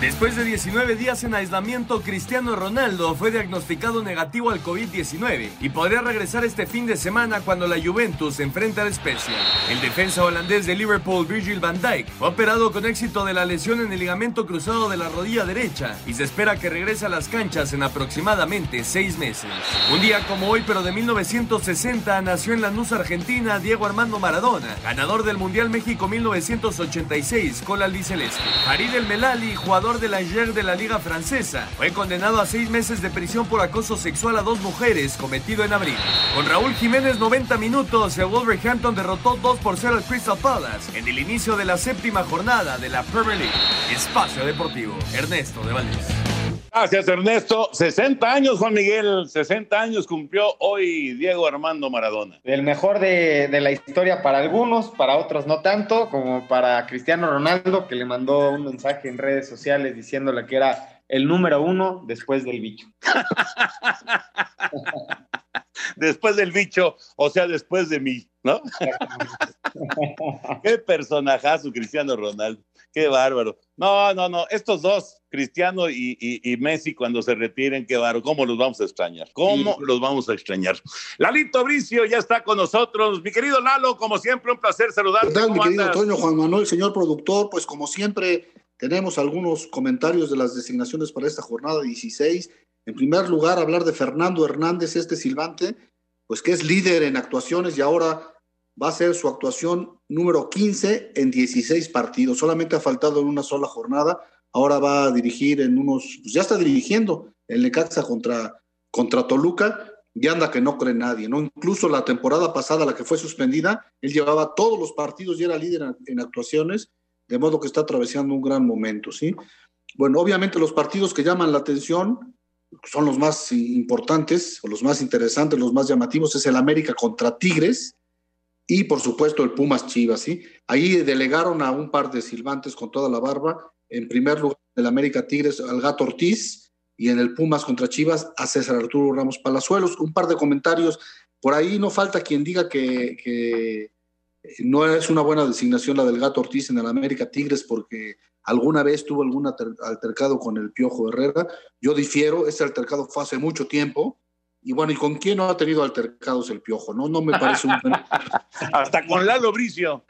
Después de 19 días en aislamiento, Cristiano Ronaldo fue diagnosticado negativo al COVID-19 y podría regresar este fin de semana cuando la Juventus se enfrenta al Spezia. El defensa holandés de Liverpool, Virgil van Dijk, fue operado con éxito de la lesión en el ligamento cruzado de la rodilla derecha y se espera que regrese a las canchas en aproximadamente seis meses. Un día como hoy, pero de 1960, nació en Lanús, Argentina, Diego Armando Maradona, ganador del Mundial México 1986 con la albiceleste. Farid El Melali, jugador de la Ayer de la Liga Francesa. Fue condenado a seis meses de prisión por acoso sexual a dos mujeres cometido en abril. Con Raúl Jiménez 90 minutos, el Wolverhampton derrotó 2 por 0 al Crystal Palace en el inicio de la séptima jornada de la Premier League. Espacio Deportivo, Ernesto de Valdés. Gracias, Ernesto. 60 años, Juan Miguel. 60 años cumplió hoy Diego Armando Maradona. El mejor de, la historia para algunos, para otros no tanto, como para Cristiano Ronaldo, que le mandó un mensaje en redes sociales diciéndole que era el número uno después del bicho. después del bicho, o sea, después de mí, ¿no? Qué personajazo, Cristiano Ronaldo. Qué bárbaro. No, no, no. Estos dos, Cristiano y, Messi, cuando se retiren, qué bárbaro. ¿Cómo los vamos a extrañar? ¿Cómo los vamos a extrañar? Lalito Bricio ya está con nosotros. Mi querido Lalo, como siempre, un placer saludarte. ¿Qué tal, mi querido Antonio Juan Manuel, señor productor? Pues como siempre, tenemos algunos comentarios de las designaciones para esta jornada 16. En primer lugar, hablar de Fernando Hernández, este silbante, pues que es líder en actuaciones y ahora va a ser su actuación número 15 en 16 partidos. Solamente ha faltado en una sola jornada. Ahora va a dirigir en unos, pues ya está dirigiendo el Necaxa contra, contra Toluca y anda que no cree nadie, ¿no? Incluso la temporada pasada, la que fue suspendida, él llevaba todos los partidos y era líder en, actuaciones, de modo que está atravesando un gran momento, ¿sí? Bueno, obviamente los partidos que llaman la atención son los más importantes, o los más interesantes, los más llamativos, es el América contra Tigres, y por supuesto el Pumas Chivas, ¿sí? Ahí delegaron a un par de silbantes con toda la barba, en primer lugar el América Tigres al Gato Ortiz y en el Pumas contra Chivas a César Arturo Ramos Palazuelos. Un par de comentarios, por ahí no falta quien diga que, no es una buena designación la del Gato Ortiz en el América Tigres porque alguna vez tuvo algún altercado con el Piojo Herrera. Yo difiero, ese altercado fue hace mucho tiempo y bueno, ¿y con quién no ha tenido altercados el piojo? No, no me parece un. Hasta con Lalo Bricio.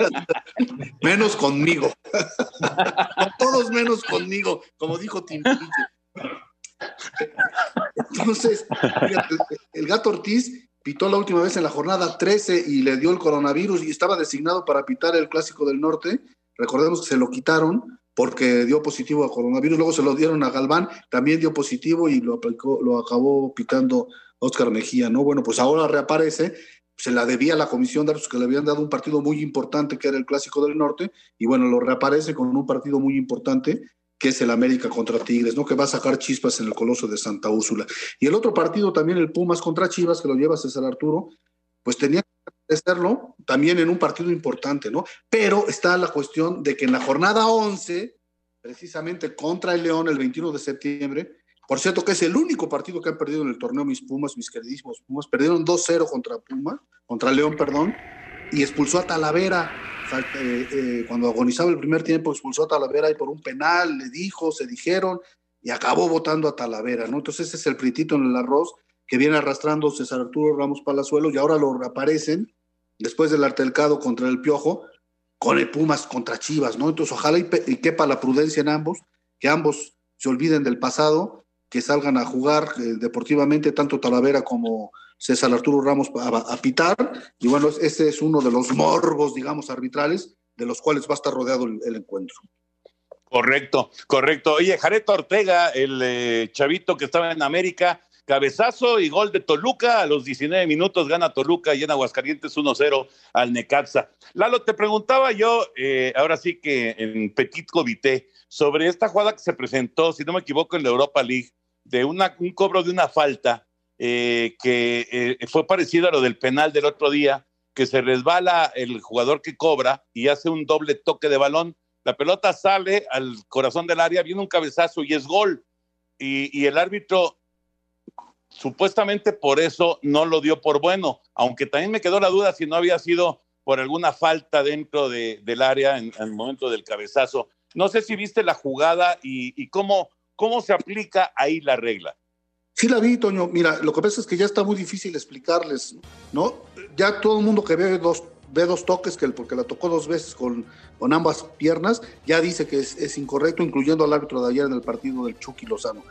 menos conmigo. con todos menos conmigo, como dijo Tim. Entonces, el gato Ortiz pitó la última vez en la jornada 13 y le dio el coronavirus y estaba designado para pitar el Clásico del Norte. Recordemos que se lo quitaron porque dio positivo a coronavirus, luego se lo dieron a Galván, también dio positivo y lo aplicó, lo acabó pitando Oscar Mejía, ¿no? Bueno, pues ahora reaparece, se la debía a la comisión de árbitros que le habían dado un partido muy importante que era el Clásico del Norte, y bueno, lo reaparece con un partido muy importante que es el América contra Tigres, ¿no? Que va a sacar chispas en el Coloso de Santa Úrsula. Y el otro partido también, el Pumas contra Chivas, que lo lleva César Arturo, pues tenía que hacerlo también en un partido importante, ¿no? Pero está la cuestión de que en la jornada 11, precisamente contra el León el 21 de septiembre, por cierto que es el único partido que han perdido en el torneo mis Pumas, mis queridísimos Pumas, perdieron 2-0 contra Pumas, contra León, perdón, y expulsó a Talavera eh, eh, cuando agonizaba el primer tiempo, expulsó a Talavera y por un penal le dijo, se dijeron, y acabó votando a Talavera, ¿no? Entonces ese es el pritito en el arroz que viene arrastrando César Arturo Ramos Palazuelo y ahora lo reaparecen después del artelcado contra el Piojo con el Pumas contra Chivas, ¿no? Entonces ojalá y, y quepa la prudencia en ambos, que ambos se olviden del pasado, que salgan a jugar eh, deportivamente tanto Talavera como César Arturo Ramos a, pitar. Y bueno, ese es uno de los morbos, digamos, arbitrales de los cuales va a estar rodeado el, encuentro. Correcto, correcto. Oye, Jareto Ortega, el eh, chavito que estaba en América, cabezazo y gol de Toluca. A los 19 minutos gana Toluca y en Aguascalientes 1-0 al Necaxa. Lalo, te preguntaba yo, eh, ahora sí que en Petit Comité, sobre esta jugada que se presentó, si no me equivoco, en la Europa League, de un cobro de una falta eh, que eh, fue parecido a lo del penal del otro día, que se resbala el jugador que cobra y hace un doble toque de balón. La pelota sale al corazón del área, viene un cabezazo y es gol. Y, el árbitro supuestamente por eso no lo dio por bueno, aunque también me quedó la duda si no había sido por alguna falta dentro del área en, el momento del cabezazo. No sé si viste la jugada y, y cómo, cómo se aplica ahí la regla. Sí la vi, Toño. Mira, lo que pasa es que ya está muy difícil explicarles, ¿no? Ya todo el mundo que ve dos, ve dos toques, que porque la tocó dos veces con, con ambas piernas, ya dice que es, incorrecto, incluyendo al árbitro de ayer en el partido del Chucky Lozano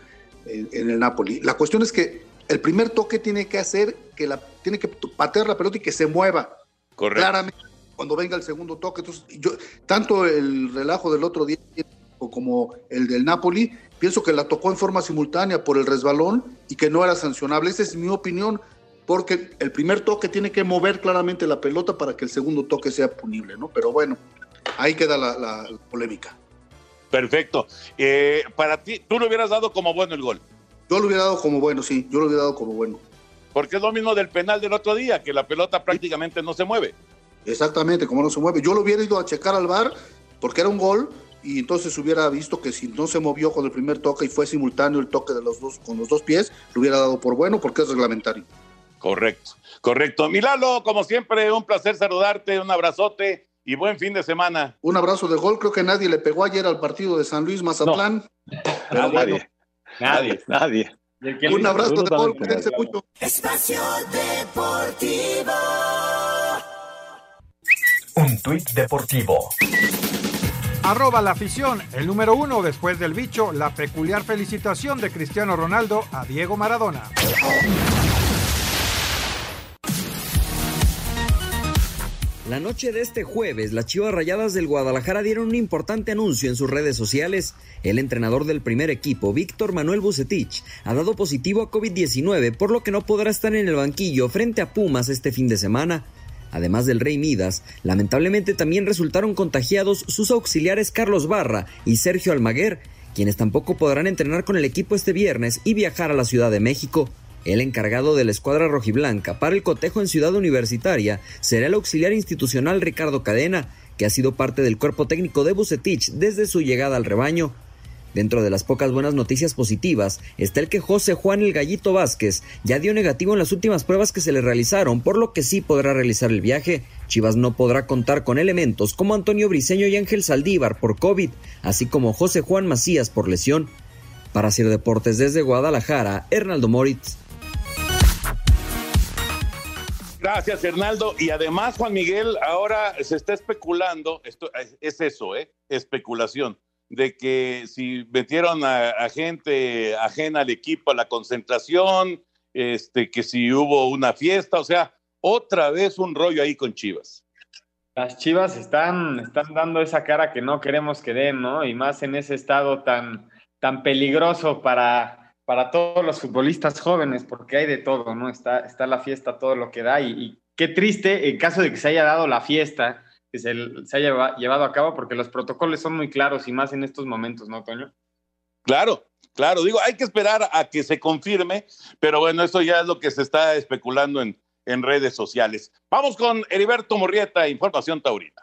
en, el Napoli. La cuestión es que el primer toque tiene que hacer que la, tiene que patear la pelota y que se mueva. Correcto. Claramente, cuando venga el segundo toque. Entonces, yo, tanto el relajo del otro día como el del Napoli, pienso que la tocó en forma simultánea por el resbalón y que no era sancionable. Esa es mi opinión, porque el primer toque tiene que mover claramente la pelota para que el segundo toque sea punible, ¿no? Pero bueno, ahí queda la, polémica. Perfecto. Eh, para ti, ¿tú lo hubieras dado como bueno el gol? Yo lo hubiera dado como bueno, sí, yo lo hubiera dado como bueno. Porque es lo mismo del penal del otro día, que la pelota prácticamente no se mueve. Exactamente, como no se mueve. Yo lo hubiera ido a checar al bar porque era un gol, y entonces hubiera visto que si no se movió con el primer toque y fue simultáneo el toque de los dos con los dos pies, lo hubiera dado por bueno porque es reglamentario. Correcto, correcto. Milalo, como siempre, un placer saludarte, un abrazote y buen fin de semana. Un abrazo de gol, creo que nadie le pegó ayer al partido de San Luis Mazatlán. nadie, nadie, nadie. Un abrazo de gol, cuídense mucho. Espacio Deportivo. Un tuit deportivo. Arroba la afición, el número uno después del bicho, la peculiar felicitación de Cristiano Ronaldo a Diego Maradona. La noche de este jueves, las Chivas Rayadas del Guadalajara dieron un importante anuncio en sus redes sociales. El entrenador del primer equipo, Víctor Manuel Bucetich, ha dado positivo a COVID-19, por lo que no podrá estar en el banquillo frente a Pumas este fin de semana. Además del Rey Midas, lamentablemente también resultaron contagiados sus auxiliares Carlos Barra y Sergio Almaguer, quienes tampoco podrán entrenar con el equipo este viernes y viajar a la Ciudad de México. El encargado de la escuadra rojiblanca para el cotejo en Ciudad Universitaria será el auxiliar institucional Ricardo Cadena, que ha sido parte del cuerpo técnico de Bucetich desde su llegada al rebaño. Dentro de las pocas buenas noticias positivas está el que José Juan el Gallito Vázquez ya dio negativo en las últimas pruebas que se le realizaron, por lo que sí podrá realizar el viaje. Chivas no podrá contar con elementos como Antonio Briseño y Ángel Saldívar por COVID, así como José Juan Macías por lesión. Para hacer deportes desde Guadalajara, Hernaldo Moritz. Gracias, Hernaldo. Y además, Juan Miguel, ahora se está especulando, esto es eso, ¿eh? Especulación de que si metieron a, gente ajena al equipo a la concentración, este, que si hubo una fiesta, o sea, otra vez un rollo ahí con Chivas. Las Chivas están, están dando esa cara que no queremos que den, ¿no? Y más en ese estado tan, tan peligroso para, para todos los futbolistas jóvenes, porque hay de todo, ¿no? Está, está la fiesta, todo lo que da, y, y qué triste en caso de que se haya dado la fiesta, que se, se haya llevado a cabo, porque los protocolos son muy claros y más en estos momentos, ¿no, Toño? Claro, claro, digo, hay que esperar a que se confirme, pero bueno, eso ya es lo que se está especulando en, en redes sociales. Vamos con Heriberto Murrieta, Información Taurina.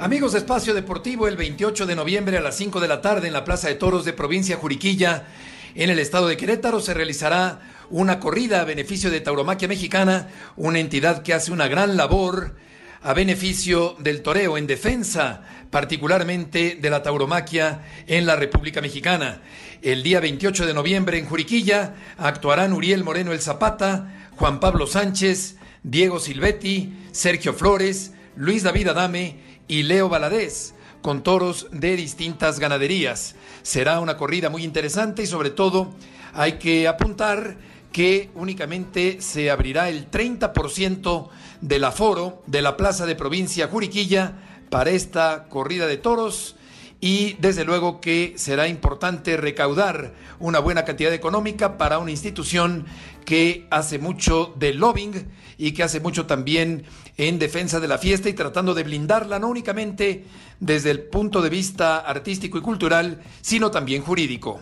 Amigos de Espacio Deportivo, el 28 de noviembre a las 5 de la tarde en la Plaza de Toros de Provincia Juriquilla, en el estado de Querétaro, se realizará una corrida a beneficio de Tauromaquia Mexicana, una entidad que hace una gran labor a beneficio del toreo en defensa, particularmente de la tauromaquia en la República Mexicana. El día 28 de noviembre en Juriquilla actuarán Uriel Moreno el Zapata, Juan Pablo Sánchez, Diego Silvetti, Sergio Flores, Luis David Adame y Leo Valadez, con toros de distintas ganaderías. Será una corrida muy interesante y sobre todo hay que apuntar que únicamente se abrirá el 30% del aforo de la Plaza de Provincia Juriquilla para esta corrida de toros y desde luego que será importante recaudar una buena cantidad económica para una institución que hace mucho de lobbying y que hace mucho también en defensa de la fiesta y tratando de blindarla no únicamente desde el punto de vista artístico y cultural, sino también jurídico.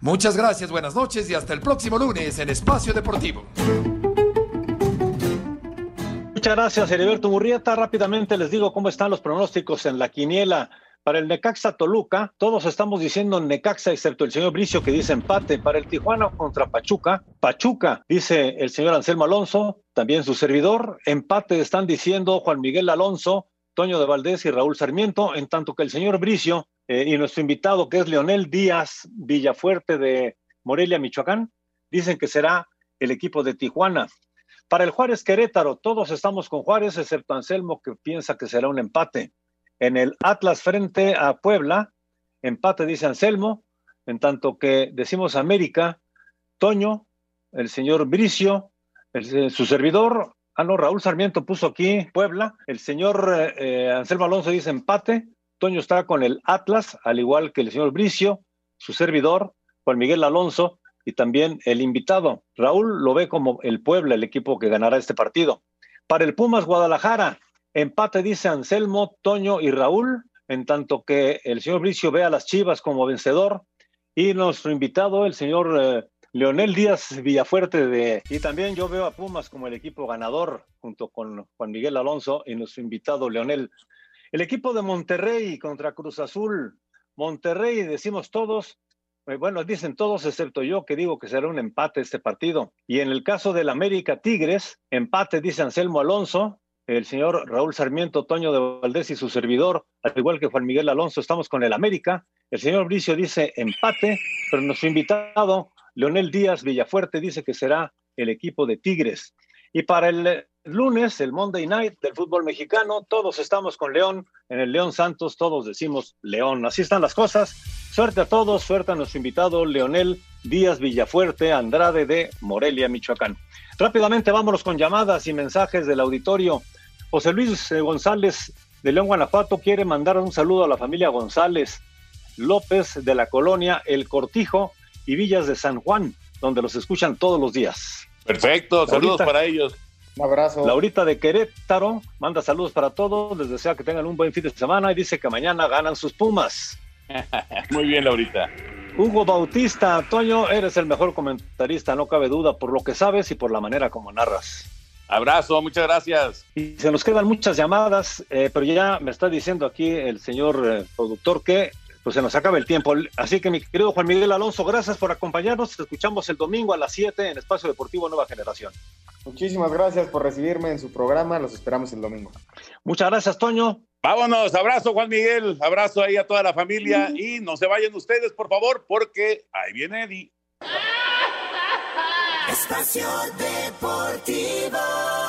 Muchas gracias, buenas noches y hasta el próximo lunes en Espacio Deportivo. Muchas gracias, Heriberto Murrieta. Rápidamente les digo cómo están los pronósticos en la quiniela. Para el Necaxa Toluca, todos estamos diciendo Necaxa, excepto el señor Bricio que dice empate. Para el Tijuana contra Pachuca, Pachuca, dice el señor Anselmo Alonso, también su servidor. Empate están diciendo Juan Miguel Alonso, Toño de Valdés y Raúl Sarmiento, en tanto que el señor Bricio eh, y nuestro invitado, que es Leonel Díaz Villafuerte de Morelia, Michoacán, dicen que será el equipo de Tijuana. Para el Juárez Querétaro, todos estamos con Juárez, excepto Anselmo, que piensa que será un empate. En el Atlas frente a Puebla, empate dice Anselmo, en tanto que decimos América, Toño, el señor Bricio, el, su servidor, ah no, Raúl Sarmiento puso aquí Puebla, el señor eh, Anselmo Alonso dice empate, Toño está con el Atlas, al igual que el señor Bricio, su servidor, Juan Miguel Alonso y también el invitado. Raúl lo ve como el Puebla, el equipo que ganará este partido. Para el Pumas Guadalajara, Empate dice Anselmo, Toño y Raúl, en tanto que el señor Bricio ve a las Chivas como vencedor y nuestro invitado, el señor eh, Leonel Díaz Villafuerte de y también yo veo a Pumas como el equipo ganador junto con Juan Miguel Alonso y nuestro invitado Leonel. El equipo de Monterrey contra Cruz Azul. Monterrey decimos todos, eh, bueno, dicen todos excepto yo que digo que será un empate este partido. Y en el caso del América Tigres, empate dice Anselmo Alonso, el señor Raúl Sarmiento, Toño de Valdés y su servidor, al igual que Juan Miguel Alonso, estamos con el América. El señor Bricio dice empate, pero nuestro invitado, Leonel Díaz Villafuerte, dice que será el equipo de Tigres. Y para el lunes, el Monday Night del fútbol mexicano, todos estamos con León, en el León Santos, todos decimos León. Así están las cosas. Suerte a todos, suerte a nuestro invitado, Leonel Díaz Villafuerte Andrade de Morelia, Michoacán. Rápidamente vámonos con llamadas y mensajes del auditorio. José Luis eh, González de León, Guanajuato, quiere mandar un saludo a la familia González López de la colonia El Cortijo y Villas de San Juan, donde los escuchan todos los días. Perfecto, saludos Laurita, para ellos. Un abrazo. Laurita de Querétaro manda saludos para todos, les desea que tengan un buen fin de semana y dice que mañana ganan sus Pumas. Muy bien, Laurita. Hugo Bautista, Toño, eres el mejor comentarista, no cabe duda, por lo que sabes y por la manera como narras. Abrazo, muchas gracias. Y se nos quedan muchas llamadas, eh, pero ya me está diciendo aquí el señor eh, productor que pues se nos acaba el tiempo. Así que mi querido Juan Miguel Alonso, gracias por acompañarnos. Te escuchamos el domingo a las 7 en Espacio Deportivo Nueva Generación. Muchísimas gracias por recibirme en su programa. Los esperamos el domingo. Muchas gracias, Toño. Vámonos, abrazo Juan Miguel, abrazo ahí a toda la familia y no se vayan ustedes, por favor, porque ahí viene Eddie. Espacio Deportivo.